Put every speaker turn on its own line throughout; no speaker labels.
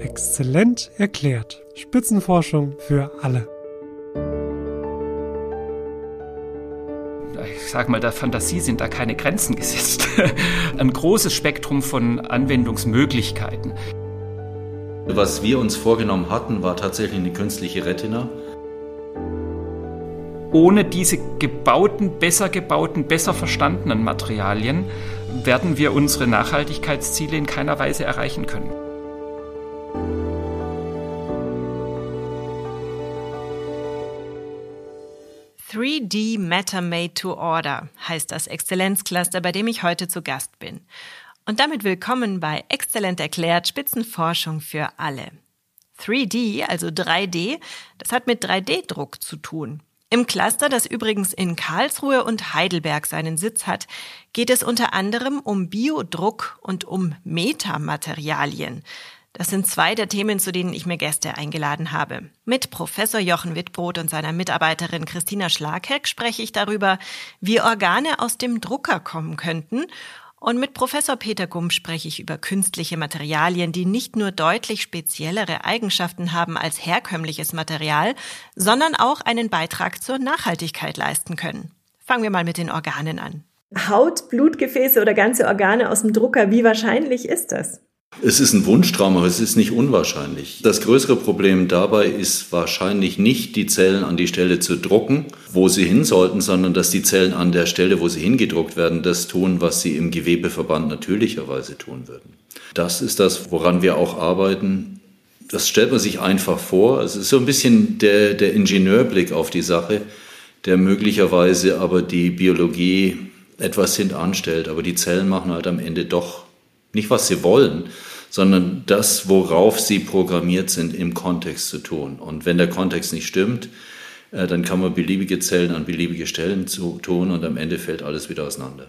Exzellent erklärt. Spitzenforschung für alle.
ich sage mal, der Fantasie sind da keine Grenzen gesetzt. Ein großes Spektrum von Anwendungsmöglichkeiten.
Was wir uns vorgenommen hatten, war tatsächlich eine künstliche Retina.
Ohne diese gebauten, besser gebauten, besser verstandenen Materialien werden wir unsere Nachhaltigkeitsziele in keiner Weise erreichen können.
3D Matter Made to Order heißt das Exzellenzcluster, bei dem ich heute zu Gast bin. Und damit willkommen bei Exzellent erklärt Spitzenforschung für alle. 3D, also 3D, das hat mit 3D-Druck zu tun. Im Cluster, das übrigens in Karlsruhe und Heidelberg seinen Sitz hat, geht es unter anderem um Biodruck und um Metamaterialien. Das sind zwei der Themen, zu denen ich mir Gäste eingeladen habe. Mit Professor Jochen Wittbrot und seiner Mitarbeiterin Christina Schlagheck spreche ich darüber, wie Organe aus dem Drucker kommen könnten. Und mit Professor Peter Gumm spreche ich über künstliche Materialien, die nicht nur deutlich speziellere Eigenschaften haben als herkömmliches Material, sondern auch einen Beitrag zur Nachhaltigkeit leisten können. Fangen wir mal mit den Organen an. Haut, Blutgefäße oder ganze Organe aus dem Drucker, wie wahrscheinlich ist das?
Es ist ein Wunschtraum, aber es ist nicht unwahrscheinlich. Das größere Problem dabei ist wahrscheinlich nicht, die Zellen an die Stelle zu drucken, wo sie hin sollten, sondern dass die Zellen an der Stelle, wo sie hingedruckt werden, das tun, was sie im Gewebeverband natürlicherweise tun würden. Das ist das, woran wir auch arbeiten. Das stellt man sich einfach vor. Es ist so ein bisschen der, der Ingenieurblick auf die Sache, der möglicherweise aber die Biologie etwas hintanstellt. Aber die Zellen machen halt am Ende doch nicht, was sie wollen, sondern das, worauf sie programmiert sind, im Kontext zu tun. Und wenn der Kontext nicht stimmt, äh, dann kann man beliebige Zellen an beliebige Stellen zu tun und am Ende fällt alles wieder auseinander.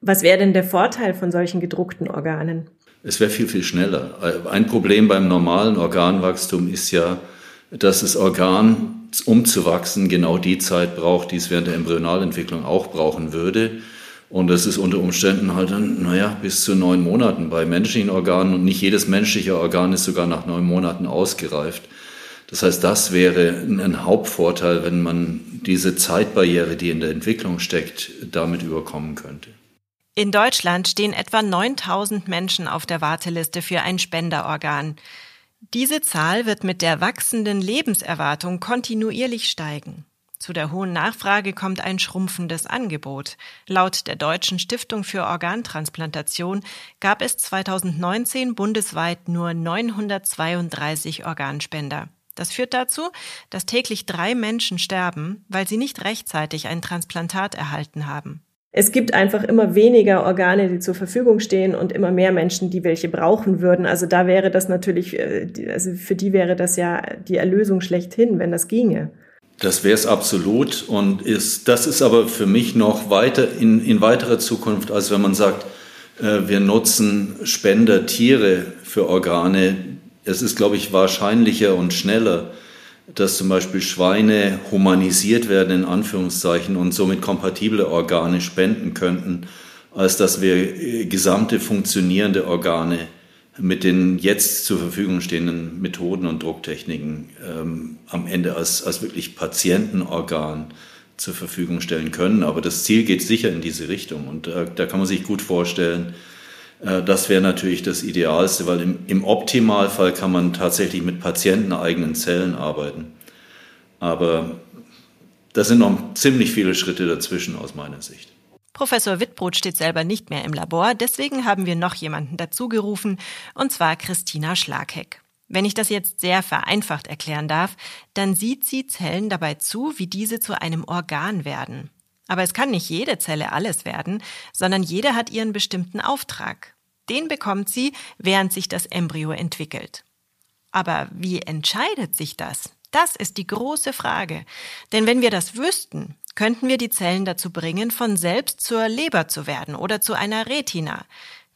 Was wäre denn der Vorteil von solchen gedruckten Organen?
Es wäre viel, viel schneller. Äh, ein Problem beim normalen Organwachstum ist ja, dass das Organ, um zu wachsen, genau die Zeit braucht, die es während der Embryonalentwicklung auch brauchen würde. Und das ist unter Umständen halt dann, naja, bis zu neun Monaten bei menschlichen Organen. Und nicht jedes menschliche Organ ist sogar nach neun Monaten ausgereift. Das heißt, das wäre ein Hauptvorteil, wenn man diese Zeitbarriere, die in der Entwicklung steckt, damit überkommen könnte.
In Deutschland stehen etwa 9000 Menschen auf der Warteliste für ein Spenderorgan. Diese Zahl wird mit der wachsenden Lebenserwartung kontinuierlich steigen. Zu der hohen Nachfrage kommt ein schrumpfendes Angebot. Laut der Deutschen Stiftung für Organtransplantation gab es 2019 bundesweit nur 932 Organspender. Das führt dazu, dass täglich drei Menschen sterben, weil sie nicht rechtzeitig ein Transplantat erhalten haben. Es gibt einfach immer weniger Organe, die zur Verfügung stehen und immer mehr Menschen, die welche brauchen würden. Also da wäre das natürlich, äh, also für die wäre das ja die Erlösung schlechthin, wenn das ginge.
Das wäre es absolut und ist, das ist aber für mich noch weiter in, in weiterer Zukunft, als wenn man sagt, äh, wir nutzen Spendertiere für Organe. Es ist, glaube ich, wahrscheinlicher und schneller, dass zum Beispiel Schweine humanisiert werden, in Anführungszeichen, und somit kompatible Organe spenden könnten, als dass wir äh, gesamte funktionierende Organe mit den jetzt zur Verfügung stehenden Methoden und Drucktechniken ähm, am Ende als, als wirklich Patientenorgan zur Verfügung stellen können. Aber das Ziel geht sicher in diese Richtung und äh, da kann man sich gut vorstellen, äh, das wäre natürlich das Idealste, weil im, im Optimalfall kann man tatsächlich mit patienteneigenen Zellen arbeiten. Aber da sind noch ziemlich viele Schritte dazwischen aus meiner Sicht.
Professor Wittbrot steht selber nicht mehr im Labor, deswegen haben wir noch jemanden dazugerufen, und zwar Christina Schlagheck. Wenn ich das jetzt sehr vereinfacht erklären darf, dann sieht sie Zellen dabei zu, wie diese zu einem Organ werden. Aber es kann nicht jede Zelle alles werden, sondern jede hat ihren bestimmten Auftrag. Den bekommt sie, während sich das Embryo entwickelt. Aber wie entscheidet sich das? Das ist die große Frage. Denn wenn wir das wüssten, könnten wir die Zellen dazu bringen, von selbst zur Leber zu werden oder zu einer Retina.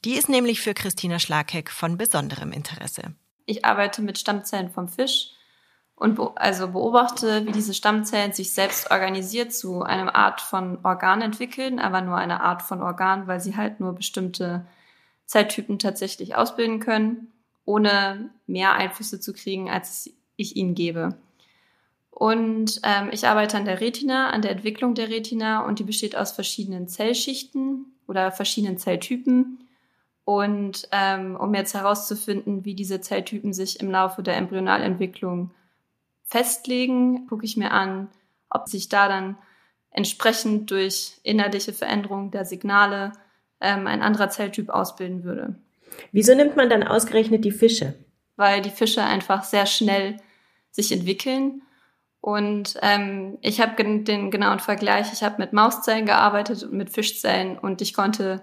Die ist nämlich für Christina Schlagheck von besonderem Interesse.
Ich arbeite mit Stammzellen vom Fisch und be also beobachte, wie diese Stammzellen sich selbst organisiert zu einer Art von Organ entwickeln, aber nur eine Art von Organ, weil sie halt nur bestimmte Zelltypen tatsächlich ausbilden können. ohne mehr Einflüsse zu kriegen, als ich ihnen gebe. Und ähm, ich arbeite an der Retina, an der Entwicklung der Retina und die besteht aus verschiedenen Zellschichten oder verschiedenen Zelltypen. Und ähm, um jetzt herauszufinden, wie diese Zelltypen sich im Laufe der Embryonalentwicklung festlegen, gucke ich mir an, ob sich da dann entsprechend durch innerliche Veränderung der Signale ähm, ein anderer Zelltyp ausbilden würde.
Wieso nimmt man dann ausgerechnet die Fische?
Weil die Fische einfach sehr schnell sich entwickeln. Und ähm, ich habe den genauen Vergleich, ich habe mit Mauszellen gearbeitet und mit Fischzellen und ich konnte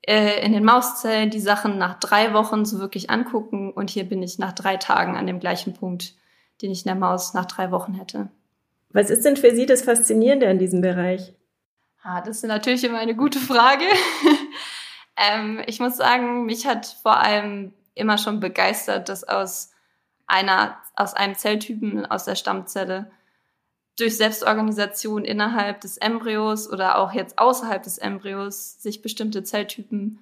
äh, in den Mauszellen die Sachen nach drei Wochen so wirklich angucken und hier bin ich nach drei Tagen an dem gleichen Punkt, den ich in der Maus nach drei Wochen hätte.
Was ist denn für Sie das Faszinierende an diesem Bereich?
Ah, das ist natürlich immer eine gute Frage. ähm, ich muss sagen, mich hat vor allem immer schon begeistert, dass aus einer, aus einem Zelltypen, aus der Stammzelle, durch Selbstorganisation innerhalb des Embryos oder auch jetzt außerhalb des Embryos sich bestimmte Zelltypen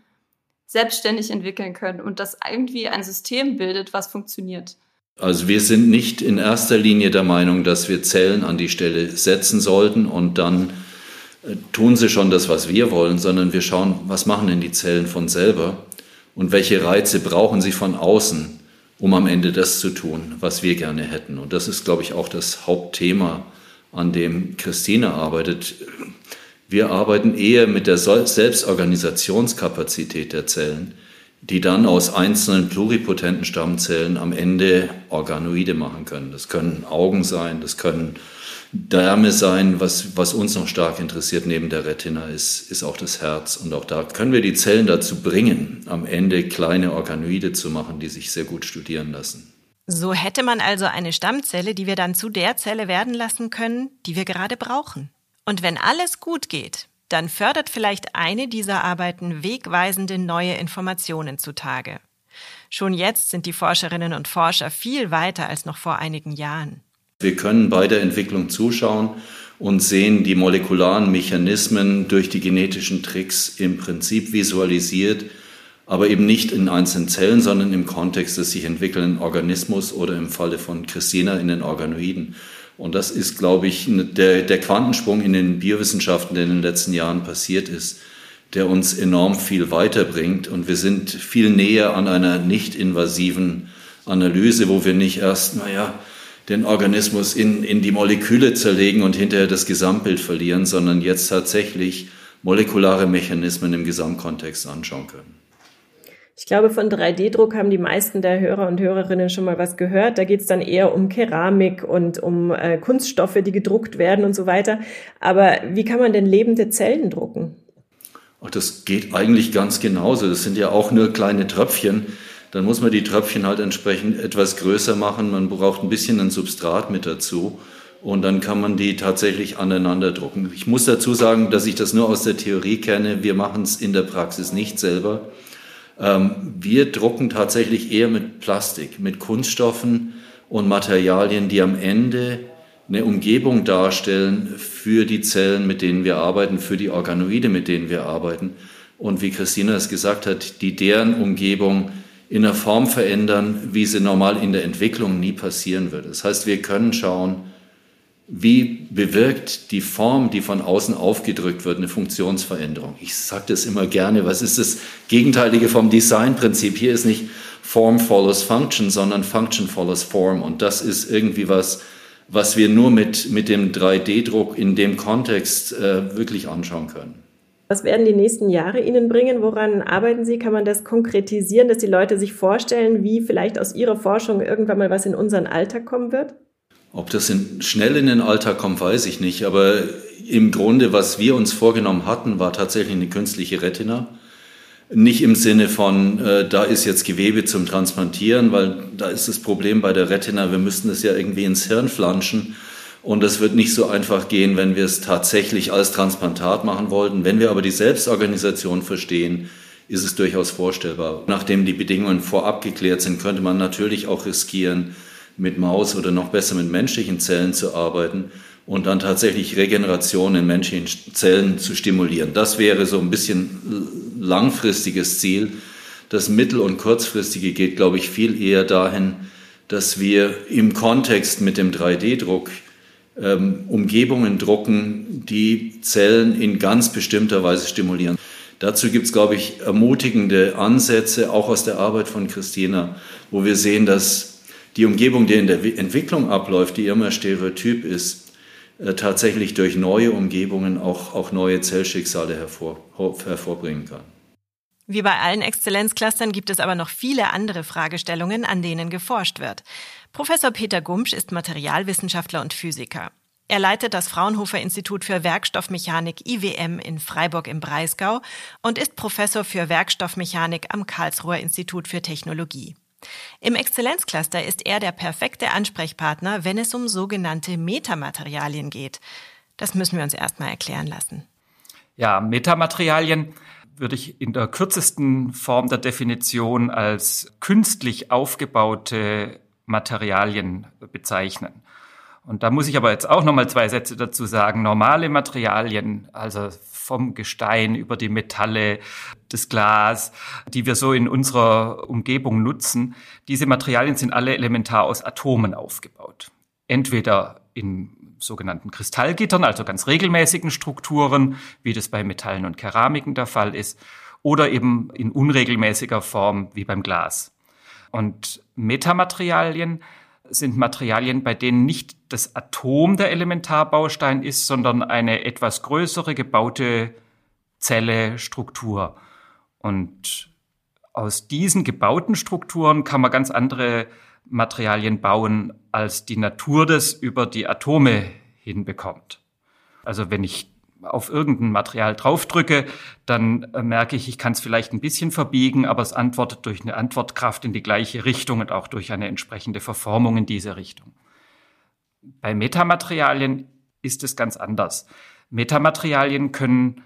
selbstständig entwickeln können und das irgendwie ein System bildet, was funktioniert.
Also wir sind nicht in erster Linie der Meinung, dass wir Zellen an die Stelle setzen sollten und dann äh, tun sie schon das, was wir wollen, sondern wir schauen, was machen denn die Zellen von selber und welche Reize brauchen sie von außen, um am Ende das zu tun, was wir gerne hätten. Und das ist, glaube ich, auch das Hauptthema, an dem Christine arbeitet. Wir arbeiten eher mit der Selbstorganisationskapazität der Zellen die dann aus einzelnen pluripotenten Stammzellen am Ende Organoide machen können. Das können Augen sein, das können Därme sein. Was, was uns noch stark interessiert neben der Retina ist, ist auch das Herz. Und auch da können wir die Zellen dazu bringen, am Ende kleine Organoide zu machen, die sich sehr gut studieren lassen.
So hätte man also eine Stammzelle, die wir dann zu der Zelle werden lassen können, die wir gerade brauchen. Und wenn alles gut geht, dann fördert vielleicht eine dieser Arbeiten wegweisende neue Informationen zutage. Schon jetzt sind die Forscherinnen und Forscher viel weiter als noch vor einigen Jahren.
Wir können bei der Entwicklung zuschauen und sehen die molekularen Mechanismen durch die genetischen Tricks im Prinzip visualisiert, aber eben nicht in einzelnen Zellen, sondern im Kontext des sich entwickelnden Organismus oder im Falle von Christina in den Organoiden. Und das ist, glaube ich, der, der Quantensprung in den Biowissenschaften, der in den letzten Jahren passiert ist, der uns enorm viel weiterbringt. Und wir sind viel näher an einer nicht invasiven Analyse, wo wir nicht erst, naja, den Organismus in, in die Moleküle zerlegen und hinterher das Gesamtbild verlieren, sondern jetzt tatsächlich molekulare Mechanismen im Gesamtkontext anschauen können.
Ich glaube, von 3D-Druck haben die meisten der Hörer und Hörerinnen schon mal was gehört. Da geht es dann eher um Keramik und um äh, Kunststoffe, die gedruckt werden und so weiter. Aber wie kann man denn lebende Zellen drucken?
Ach, das geht eigentlich ganz genauso. Das sind ja auch nur kleine Tröpfchen. Dann muss man die Tröpfchen halt entsprechend etwas größer machen. Man braucht ein bisschen ein Substrat mit dazu. Und dann kann man die tatsächlich aneinander drucken. Ich muss dazu sagen, dass ich das nur aus der Theorie kenne. Wir machen es in der Praxis nicht selber. Ähm, wir drucken tatsächlich eher mit Plastik, mit Kunststoffen und Materialien, die am Ende eine Umgebung darstellen für die Zellen, mit denen wir arbeiten, für die Organoide, mit denen wir arbeiten. Und wie Christina es gesagt hat, die deren Umgebung in einer Form verändern, wie sie normal in der Entwicklung nie passieren würde. Das heißt, wir können schauen, wie bewirkt die Form, die von außen aufgedrückt wird, eine Funktionsveränderung? Ich sage das immer gerne, was ist das Gegenteilige vom Designprinzip? Hier ist nicht Form follows Function, sondern Function follows Form. Und das ist irgendwie was, was wir nur mit, mit dem 3D-Druck in dem Kontext äh, wirklich anschauen können.
Was werden die nächsten Jahre Ihnen bringen? Woran arbeiten Sie? Kann man das konkretisieren, dass die Leute sich vorstellen, wie vielleicht aus Ihrer Forschung irgendwann mal was in unseren Alltag kommen wird?
Ob das in, schnell in den Alltag kommt, weiß ich nicht. Aber im Grunde, was wir uns vorgenommen hatten, war tatsächlich eine künstliche Retina. Nicht im Sinne von, äh, da ist jetzt Gewebe zum Transplantieren, weil da ist das Problem bei der Retina, wir müssten es ja irgendwie ins Hirn flanschen. Und das wird nicht so einfach gehen, wenn wir es tatsächlich als Transplantat machen wollten. Wenn wir aber die Selbstorganisation verstehen, ist es durchaus vorstellbar. Nachdem die Bedingungen vorab geklärt sind, könnte man natürlich auch riskieren, mit Maus oder noch besser mit menschlichen Zellen zu arbeiten und dann tatsächlich Regeneration in menschlichen Zellen zu stimulieren. Das wäre so ein bisschen langfristiges Ziel. Das mittel- und kurzfristige geht, glaube ich, viel eher dahin, dass wir im Kontext mit dem 3D-Druck ähm, Umgebungen drucken, die Zellen in ganz bestimmter Weise stimulieren. Dazu gibt es, glaube ich, ermutigende Ansätze, auch aus der Arbeit von Christina, wo wir sehen, dass die Umgebung, die in der Entwicklung abläuft, die immer stereotyp ist, äh, tatsächlich durch neue Umgebungen auch, auch neue Zellschicksale hervor, hervorbringen kann.
Wie bei allen Exzellenzclustern gibt es aber noch viele andere Fragestellungen, an denen geforscht wird. Professor Peter Gumsch ist Materialwissenschaftler und Physiker. Er leitet das Fraunhofer Institut für Werkstoffmechanik IWM in Freiburg im Breisgau und ist Professor für Werkstoffmechanik am Karlsruher Institut für Technologie. Im Exzellenzcluster ist er der perfekte Ansprechpartner, wenn es um sogenannte Metamaterialien geht. Das müssen wir uns erstmal erklären lassen.
Ja, Metamaterialien würde ich in der kürzesten Form der Definition als künstlich aufgebaute Materialien bezeichnen. Und da muss ich aber jetzt auch noch mal zwei Sätze dazu sagen. Normale Materialien, also vom Gestein über die Metalle, das Glas, die wir so in unserer Umgebung nutzen, diese Materialien sind alle elementar aus Atomen aufgebaut. Entweder in sogenannten Kristallgittern, also ganz regelmäßigen Strukturen, wie das bei Metallen und Keramiken der Fall ist, oder eben in unregelmäßiger Form wie beim Glas. Und Metamaterialien sind Materialien, bei denen nicht das Atom der Elementarbaustein ist, sondern eine etwas größere gebaute Zelle, Struktur. Und aus diesen gebauten Strukturen kann man ganz andere Materialien bauen, als die Natur das über die Atome hinbekommt. Also wenn ich auf irgendein Material draufdrücke, dann äh, merke ich, ich kann es vielleicht ein bisschen verbiegen, aber es antwortet durch eine Antwortkraft in die gleiche Richtung und auch durch eine entsprechende Verformung in diese Richtung. Bei Metamaterialien ist es ganz anders. Metamaterialien können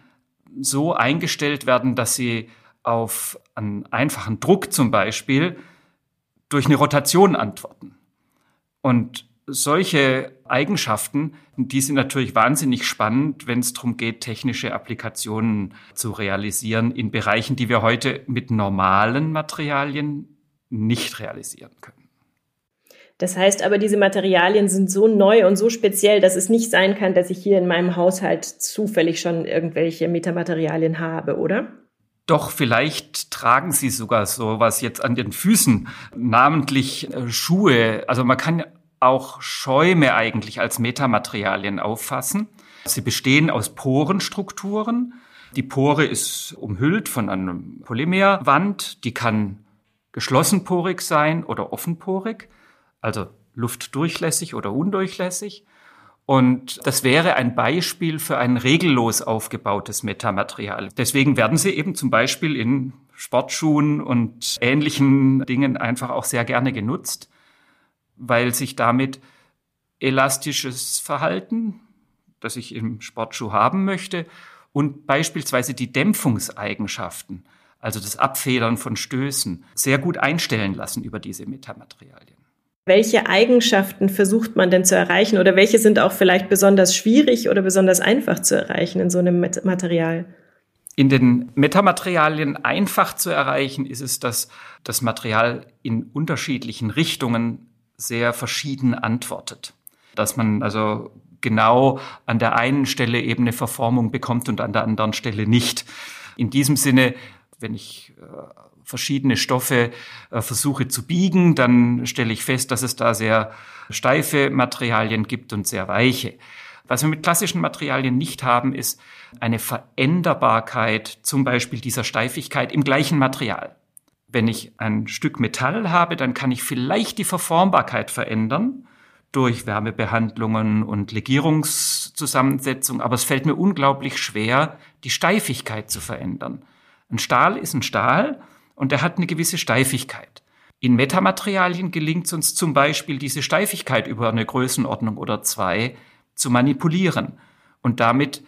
so eingestellt werden, dass sie auf einen einfachen Druck zum Beispiel durch eine Rotation antworten. Und solche Eigenschaften, die sind natürlich wahnsinnig spannend, wenn es darum geht, technische Applikationen zu realisieren in Bereichen, die wir heute mit normalen Materialien nicht realisieren können.
Das heißt aber, diese Materialien sind so neu und so speziell, dass es nicht sein kann, dass ich hier in meinem Haushalt zufällig schon irgendwelche Metamaterialien habe, oder?
Doch vielleicht tragen sie sogar sowas jetzt an den Füßen, namentlich äh, Schuhe. Also man kann auch Schäume eigentlich als Metamaterialien auffassen. Sie bestehen aus Porenstrukturen. Die Pore ist umhüllt von einer Polymerwand. Die kann geschlossenporig sein oder offenporig, also luftdurchlässig oder undurchlässig. Und das wäre ein Beispiel für ein regellos aufgebautes Metamaterial. Deswegen werden sie eben zum Beispiel in Sportschuhen und ähnlichen Dingen einfach auch sehr gerne genutzt, weil sich damit elastisches Verhalten, das ich im Sportschuh haben möchte, und beispielsweise die Dämpfungseigenschaften, also das Abfedern von Stößen, sehr gut einstellen lassen über diese Metamaterialien.
Welche Eigenschaften versucht man denn zu erreichen oder welche sind auch vielleicht besonders schwierig oder besonders einfach zu erreichen in so einem Material?
In den Metamaterialien einfach zu erreichen ist es, dass das Material in unterschiedlichen Richtungen sehr verschieden antwortet. Dass man also genau an der einen Stelle eben eine Verformung bekommt und an der anderen Stelle nicht. In diesem Sinne, wenn ich äh, verschiedene Stoffe äh, versuche zu biegen, dann stelle ich fest, dass es da sehr steife Materialien gibt und sehr weiche. Was wir mit klassischen Materialien nicht haben, ist eine Veränderbarkeit zum Beispiel dieser Steifigkeit im gleichen Material. Wenn ich ein Stück Metall habe, dann kann ich vielleicht die Verformbarkeit verändern durch Wärmebehandlungen und Legierungszusammensetzung, aber es fällt mir unglaublich schwer, die Steifigkeit zu verändern. Ein Stahl ist ein Stahl und er hat eine gewisse Steifigkeit. In Metamaterialien gelingt es uns zum Beispiel, diese Steifigkeit über eine Größenordnung oder zwei zu manipulieren und damit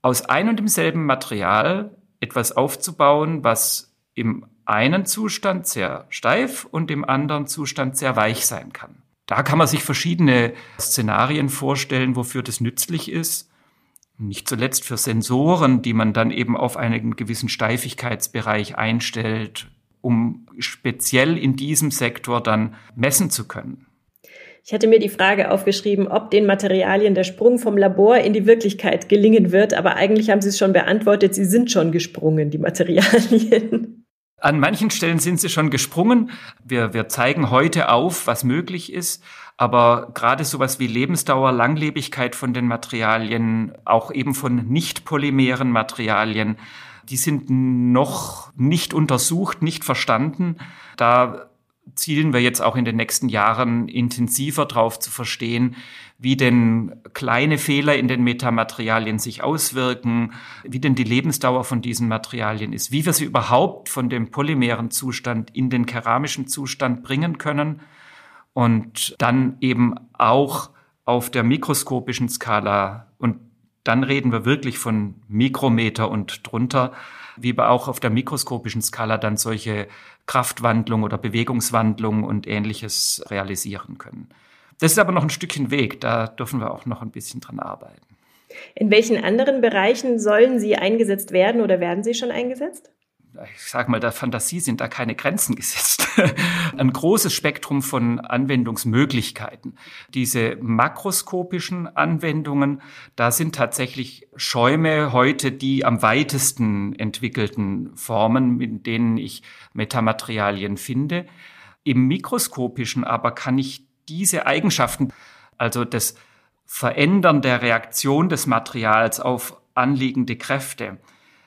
aus einem und demselben Material etwas aufzubauen, was im einen Zustand sehr steif und im anderen Zustand sehr weich sein kann. Da kann man sich verschiedene Szenarien vorstellen, wofür das nützlich ist. Nicht zuletzt für Sensoren, die man dann eben auf einen gewissen Steifigkeitsbereich einstellt, um speziell in diesem Sektor dann messen zu können.
Ich hatte mir die Frage aufgeschrieben, ob den Materialien der Sprung vom Labor in die Wirklichkeit gelingen wird, aber eigentlich haben Sie es schon beantwortet, sie sind schon gesprungen, die Materialien.
An manchen Stellen sind sie schon gesprungen. Wir, wir zeigen heute auf, was möglich ist. Aber gerade sowas wie Lebensdauer, Langlebigkeit von den Materialien, auch eben von nicht polymeren Materialien, die sind noch nicht untersucht, nicht verstanden. Da zielen wir jetzt auch in den nächsten Jahren intensiver drauf zu verstehen, wie denn kleine Fehler in den Metamaterialien sich auswirken, wie denn die Lebensdauer von diesen Materialien ist, wie wir sie überhaupt von dem polymeren Zustand in den keramischen Zustand bringen können und dann eben auch auf der mikroskopischen Skala und dann reden wir wirklich von Mikrometer und drunter, wie wir auch auf der mikroskopischen Skala dann solche Kraftwandlung oder Bewegungswandlung und ähnliches realisieren können. Das ist aber noch ein Stückchen Weg, da dürfen wir auch noch ein bisschen dran arbeiten.
In welchen anderen Bereichen sollen sie eingesetzt werden oder werden sie schon eingesetzt?
ich sage mal, der Fantasie sind da keine Grenzen gesetzt. Ein großes Spektrum von Anwendungsmöglichkeiten. Diese makroskopischen Anwendungen, da sind tatsächlich Schäume heute die am weitesten entwickelten Formen, in denen ich Metamaterialien finde. Im mikroskopischen aber kann ich diese Eigenschaften, also das Verändern der Reaktion des Materials auf anliegende Kräfte,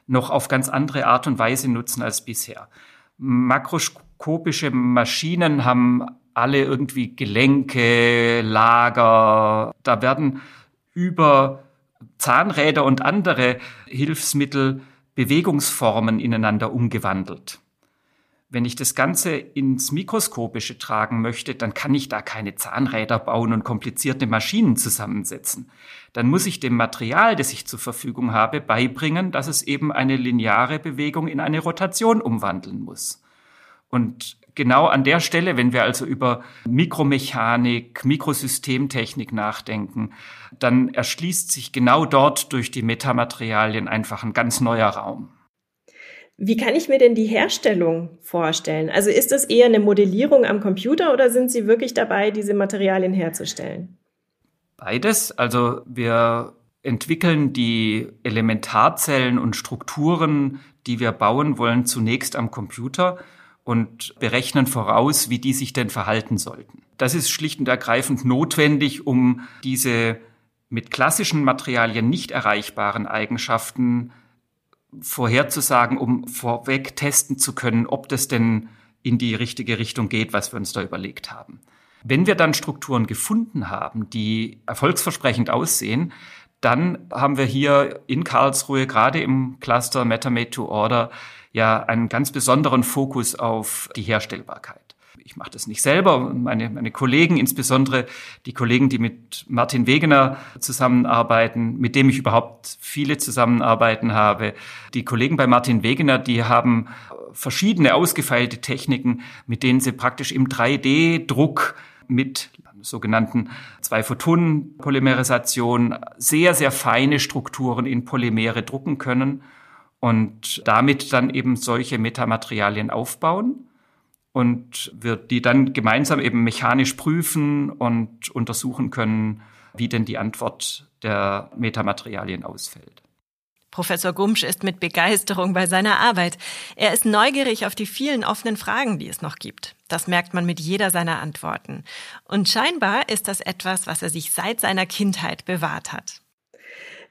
noch auf ganz andere Art und Weise nutzen als bisher. Makroskopische Maschinen haben alle irgendwie Gelenke, Lager. Da werden über Zahnräder und andere Hilfsmittel Bewegungsformen ineinander umgewandelt. Wenn ich das Ganze ins Mikroskopische tragen möchte, dann kann ich da keine Zahnräder bauen und komplizierte Maschinen zusammensetzen. Dann muss ich dem Material, das ich zur Verfügung habe, beibringen, dass es eben eine lineare Bewegung in eine Rotation umwandeln muss. Und genau an der Stelle, wenn wir also über Mikromechanik, Mikrosystemtechnik nachdenken, dann erschließt sich genau dort durch die Metamaterialien einfach ein ganz neuer Raum.
Wie kann ich mir denn die Herstellung vorstellen? Also ist das eher eine Modellierung am Computer oder sind Sie wirklich dabei, diese Materialien herzustellen?
Beides. Also wir entwickeln die Elementarzellen und Strukturen, die wir bauen wollen, zunächst am Computer und berechnen voraus, wie die sich denn verhalten sollten. Das ist schlicht und ergreifend notwendig, um diese mit klassischen Materialien nicht erreichbaren Eigenschaften vorherzusagen, um vorweg testen zu können, ob das denn in die richtige Richtung geht, was wir uns da überlegt haben. Wenn wir dann Strukturen gefunden haben, die erfolgsversprechend aussehen, dann haben wir hier in Karlsruhe gerade im Cluster MetaMate to Order ja einen ganz besonderen Fokus auf die Herstellbarkeit ich mache das nicht selber, meine, meine Kollegen, insbesondere die Kollegen, die mit Martin Wegener zusammenarbeiten, mit dem ich überhaupt viele Zusammenarbeiten habe. Die Kollegen bei Martin Wegener, die haben verschiedene ausgefeilte Techniken, mit denen sie praktisch im 3D-Druck mit sogenannten Zwei-Photonen-Polymerisation sehr, sehr feine Strukturen in Polymere drucken können und damit dann eben solche Metamaterialien aufbauen und wir die dann gemeinsam eben mechanisch prüfen und untersuchen können, wie denn die Antwort der Metamaterialien ausfällt.
Professor Gumsch ist mit Begeisterung bei seiner Arbeit. Er ist neugierig auf die vielen offenen Fragen, die es noch gibt. Das merkt man mit jeder seiner Antworten. Und scheinbar ist das etwas, was er sich seit seiner Kindheit bewahrt hat.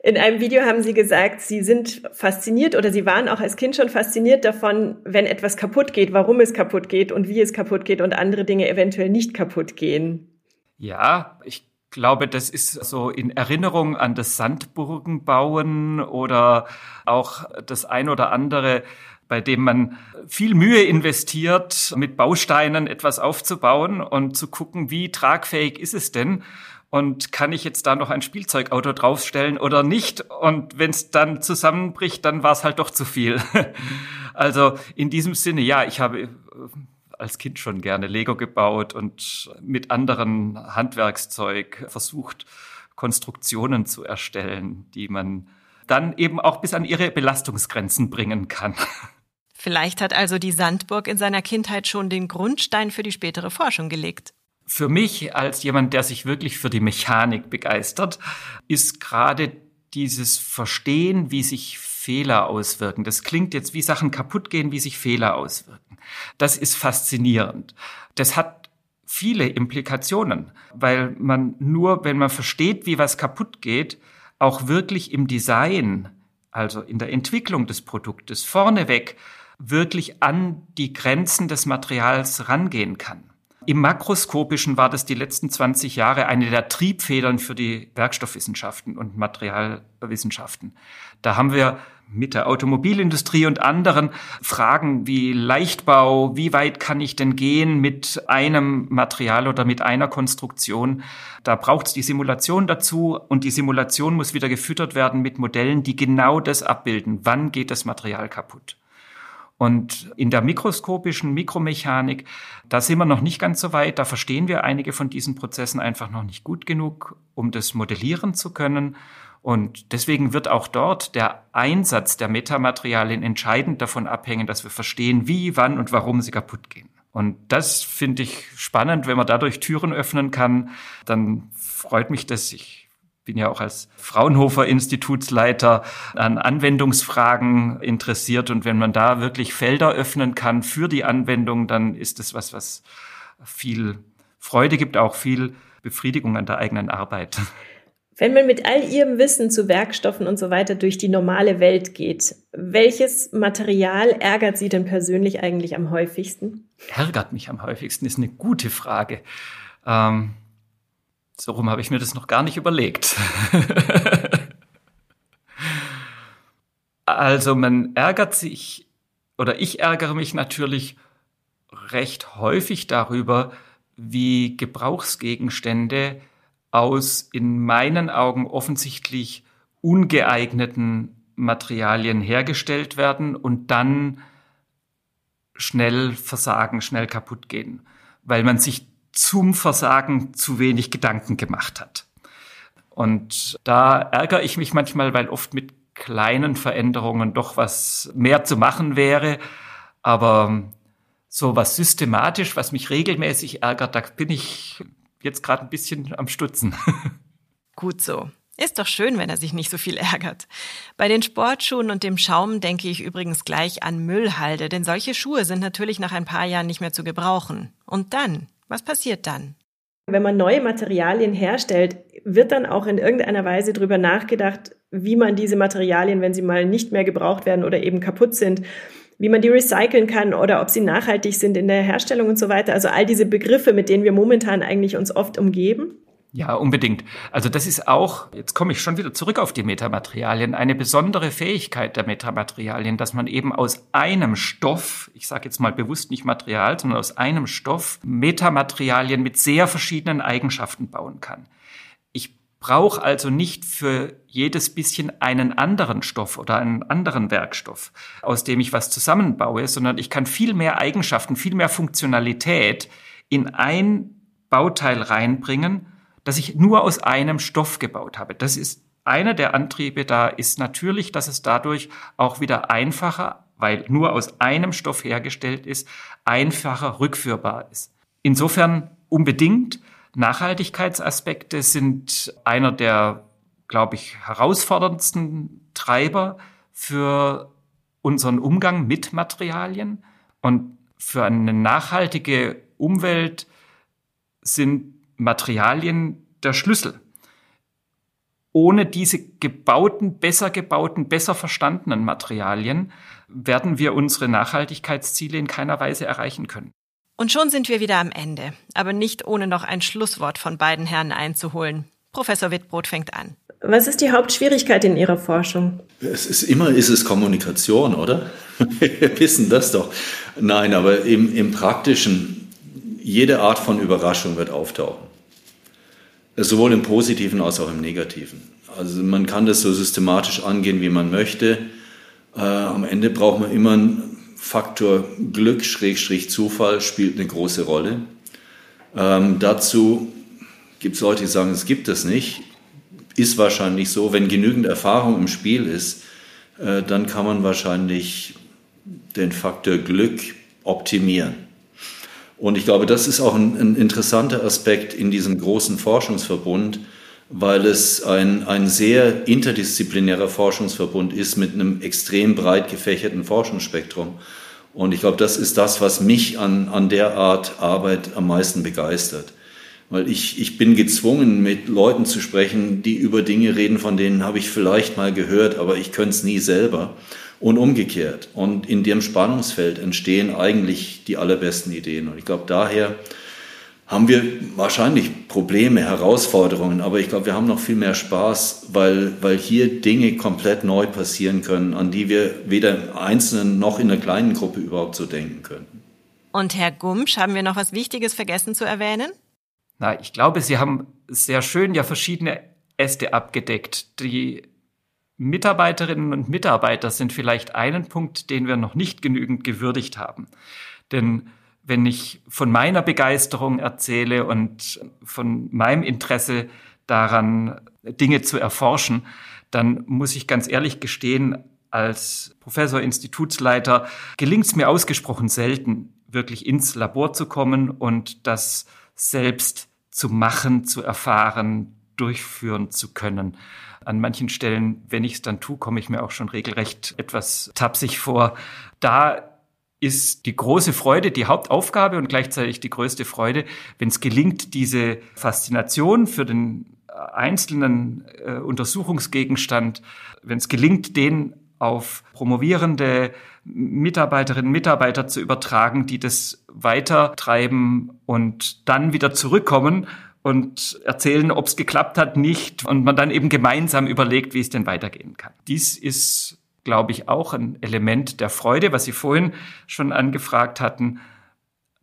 In einem Video haben Sie gesagt, Sie sind fasziniert oder Sie waren auch als Kind schon fasziniert davon, wenn etwas kaputt geht, warum es kaputt geht und wie es kaputt geht und andere Dinge eventuell nicht kaputt gehen.
Ja, ich glaube, das ist so in Erinnerung an das Sandburgenbauen oder auch das ein oder andere, bei dem man viel Mühe investiert, mit Bausteinen etwas aufzubauen und zu gucken, wie tragfähig ist es denn und kann ich jetzt da noch ein Spielzeugauto draufstellen oder nicht? Und wenn es dann zusammenbricht, dann war es halt doch zu viel. also in diesem Sinne, ja, ich habe äh, als Kind schon gerne Lego gebaut und mit anderen Handwerkszeug versucht, Konstruktionen zu erstellen, die man dann eben auch bis an ihre Belastungsgrenzen bringen kann.
Vielleicht hat also die Sandburg in seiner Kindheit schon den Grundstein für die spätere Forschung gelegt.
Für mich als jemand, der sich wirklich für die Mechanik begeistert, ist gerade dieses Verstehen, wie sich Fehler auswirken. Das klingt jetzt wie Sachen kaputt gehen, wie sich Fehler auswirken. Das ist faszinierend. Das hat viele Implikationen, weil man nur, wenn man versteht, wie was kaputt geht, auch wirklich im Design, also in der Entwicklung des Produktes vorneweg wirklich an die Grenzen des Materials rangehen kann. Im Makroskopischen war das die letzten 20 Jahre eine der Triebfedern für die Werkstoffwissenschaften und Materialwissenschaften. Da haben wir mit der Automobilindustrie und anderen Fragen wie Leichtbau, wie weit kann ich denn gehen mit einem Material oder mit einer Konstruktion. Da braucht es die Simulation dazu und die Simulation muss wieder gefüttert werden mit Modellen, die genau das abbilden. Wann geht das Material kaputt? Und in der mikroskopischen Mikromechanik, da sind wir noch nicht ganz so weit. Da verstehen wir einige von diesen Prozessen einfach noch nicht gut genug, um das modellieren zu können. Und deswegen wird auch dort der Einsatz der Metamaterialien entscheidend davon abhängen, dass wir verstehen, wie, wann und warum sie kaputt gehen. Und das finde ich spannend, wenn man dadurch Türen öffnen kann, dann freut mich das. Ich bin ja auch als Fraunhofer Institutsleiter an Anwendungsfragen interessiert. Und wenn man da wirklich Felder öffnen kann für die Anwendung, dann ist das was, was viel Freude gibt, auch viel Befriedigung an der eigenen Arbeit.
Wenn man mit all Ihrem Wissen zu Werkstoffen und so weiter durch die normale Welt geht, welches Material ärgert Sie denn persönlich eigentlich am häufigsten?
Ärgert mich am häufigsten ist eine gute Frage. Ähm, so rum habe ich mir das noch gar nicht überlegt. also man ärgert sich, oder ich ärgere mich natürlich recht häufig darüber, wie Gebrauchsgegenstände aus in meinen Augen offensichtlich ungeeigneten Materialien hergestellt werden und dann schnell versagen, schnell kaputt gehen, weil man sich zum Versagen zu wenig Gedanken gemacht hat. Und da ärgere ich mich manchmal, weil oft mit kleinen Veränderungen doch was mehr zu machen wäre. Aber so was systematisch, was mich regelmäßig ärgert, da bin ich jetzt gerade ein bisschen am Stutzen.
Gut so. Ist doch schön, wenn er sich nicht so viel ärgert. Bei den Sportschuhen und dem Schaum denke ich übrigens gleich an Müllhalde, denn solche Schuhe sind natürlich nach ein paar Jahren nicht mehr zu gebrauchen. Und dann? Was passiert dann?
Wenn man neue Materialien herstellt, wird dann auch in irgendeiner Weise darüber nachgedacht, wie man diese Materialien, wenn sie mal nicht mehr gebraucht werden oder eben kaputt sind, wie man die recyceln kann oder ob sie nachhaltig sind in der Herstellung und so weiter. Also all diese Begriffe, mit denen wir momentan eigentlich uns oft umgeben.
Ja, unbedingt. Also das ist auch, jetzt komme ich schon wieder zurück auf die Metamaterialien, eine besondere Fähigkeit der Metamaterialien, dass man eben aus einem Stoff, ich sage jetzt mal bewusst nicht Material, sondern aus einem Stoff Metamaterialien mit sehr verschiedenen Eigenschaften bauen kann brauche also nicht für jedes bisschen einen anderen Stoff oder einen anderen Werkstoff, aus dem ich was zusammenbaue, sondern ich kann viel mehr Eigenschaften, viel mehr Funktionalität in ein Bauteil reinbringen, das ich nur aus einem Stoff gebaut habe. Das ist einer der Antriebe da ist natürlich, dass es dadurch auch wieder einfacher, weil nur aus einem Stoff hergestellt ist, einfacher rückführbar ist. Insofern unbedingt Nachhaltigkeitsaspekte sind einer der, glaube ich, herausforderndsten Treiber für unseren Umgang mit Materialien. Und für eine nachhaltige Umwelt sind Materialien der Schlüssel. Ohne diese gebauten, besser gebauten, besser verstandenen Materialien werden wir unsere Nachhaltigkeitsziele in keiner Weise erreichen können.
Und schon sind wir wieder am Ende, aber nicht ohne noch ein Schlusswort von beiden Herren einzuholen. Professor Wittbrot fängt an.
Was ist die Hauptschwierigkeit in Ihrer Forschung?
Es ist immer ist es Kommunikation, oder? Wir wissen das doch. Nein, aber im, im Praktischen, jede Art von Überraschung wird auftauchen. Sowohl im Positiven als auch im Negativen. Also man kann das so systematisch angehen, wie man möchte. Äh, am Ende braucht man immer ein Faktor Glück, Schrägstrich Zufall spielt eine große Rolle. Ähm, dazu gibt es Leute, die sagen, es gibt es nicht. Ist wahrscheinlich so. Wenn genügend Erfahrung im Spiel ist, äh, dann kann man wahrscheinlich den Faktor Glück optimieren. Und ich glaube, das ist auch ein, ein interessanter Aspekt in diesem großen Forschungsverbund, weil es ein, ein sehr interdisziplinärer Forschungsverbund ist mit einem extrem breit gefächerten Forschungsspektrum. Und ich glaube, das ist das, was mich an, an der Art Arbeit am meisten begeistert. Weil ich, ich bin gezwungen, mit Leuten zu sprechen, die über Dinge reden, von denen habe ich vielleicht mal gehört, aber ich könnte es nie selber. Und umgekehrt. Und in dem Spannungsfeld entstehen eigentlich die allerbesten Ideen. Und ich glaube, daher haben wir wahrscheinlich Probleme, Herausforderungen, aber ich glaube, wir haben noch viel mehr Spaß, weil, weil hier Dinge komplett neu passieren können, an die wir weder im Einzelnen noch in einer kleinen Gruppe überhaupt so denken können.
Und Herr Gumsch, haben wir noch was Wichtiges vergessen zu erwähnen?
Na, ich glaube, Sie haben sehr schön ja verschiedene Äste abgedeckt. Die Mitarbeiterinnen und Mitarbeiter sind vielleicht einen Punkt, den wir noch nicht genügend gewürdigt haben. Denn wenn ich von meiner Begeisterung erzähle und von meinem Interesse daran, Dinge zu erforschen, dann muss ich ganz ehrlich gestehen, als Professor, Institutsleiter gelingt es mir ausgesprochen selten, wirklich ins Labor zu kommen und das selbst zu machen, zu erfahren, durchführen zu können. An manchen Stellen, wenn ich es dann tue, komme ich mir auch schon regelrecht etwas tapsig vor. Da ist die große Freude, die Hauptaufgabe und gleichzeitig die größte Freude, wenn es gelingt, diese Faszination für den einzelnen äh, Untersuchungsgegenstand, wenn es gelingt, den auf promovierende Mitarbeiterinnen und Mitarbeiter zu übertragen, die das weitertreiben und dann wieder zurückkommen und erzählen, ob es geklappt hat, nicht und man dann eben gemeinsam überlegt, wie es denn weitergehen kann. Dies ist, glaube ich, auch ein Element der Freude, was Sie vorhin schon angefragt hatten,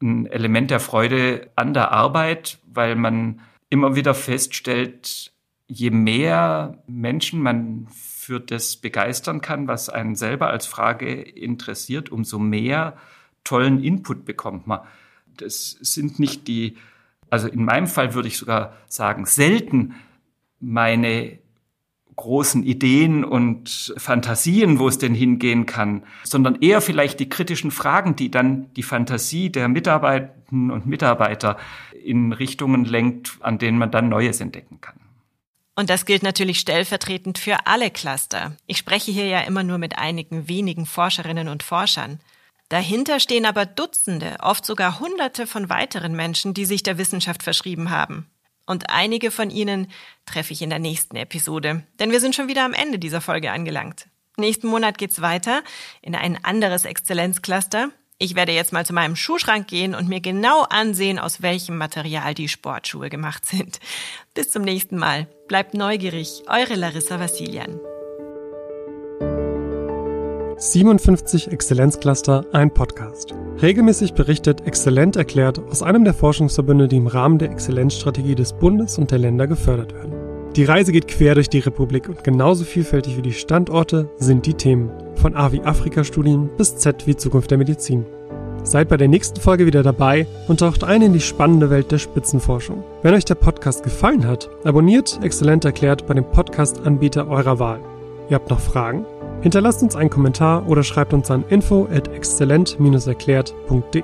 ein Element der Freude an der Arbeit, weil man immer wieder feststellt, je mehr Menschen man für das begeistern kann, was einen selber als Frage interessiert, umso mehr tollen Input bekommt man. Das sind nicht die also in meinem Fall würde ich sogar sagen, selten meine großen Ideen und Fantasien, wo es denn hingehen kann, sondern eher vielleicht die kritischen Fragen, die dann die Fantasie der Mitarbeiterinnen und Mitarbeiter in Richtungen lenkt, an denen man dann Neues entdecken kann.
Und das gilt natürlich stellvertretend für alle Cluster. Ich spreche hier ja immer nur mit einigen wenigen Forscherinnen und Forschern. Dahinter stehen aber Dutzende, oft sogar Hunderte von weiteren Menschen, die sich der Wissenschaft verschrieben haben. Und einige von ihnen treffe ich in der nächsten Episode, denn wir sind schon wieder am Ende dieser Folge angelangt. Nächsten Monat geht's weiter in ein anderes Exzellenzcluster. Ich werde jetzt mal zu meinem Schuhschrank gehen und mir genau ansehen, aus welchem Material die Sportschuhe gemacht sind. Bis zum nächsten Mal. Bleibt neugierig. Eure Larissa Vassilian.
57 Exzellenzcluster, ein Podcast. Regelmäßig berichtet Exzellent erklärt aus einem der Forschungsverbünde, die im Rahmen der Exzellenzstrategie des Bundes und der Länder gefördert werden. Die Reise geht quer durch die Republik und genauso vielfältig wie die Standorte sind die Themen. Von A wie Afrika-Studien bis Z wie Zukunft der Medizin. Seid bei der nächsten Folge wieder dabei und taucht ein in die spannende Welt der Spitzenforschung. Wenn euch der Podcast gefallen hat, abonniert Exzellent erklärt bei dem Podcast-Anbieter eurer Wahl. Ihr habt noch Fragen? Hinterlasst uns einen Kommentar oder schreibt uns an info at exzellent-erklärt.de.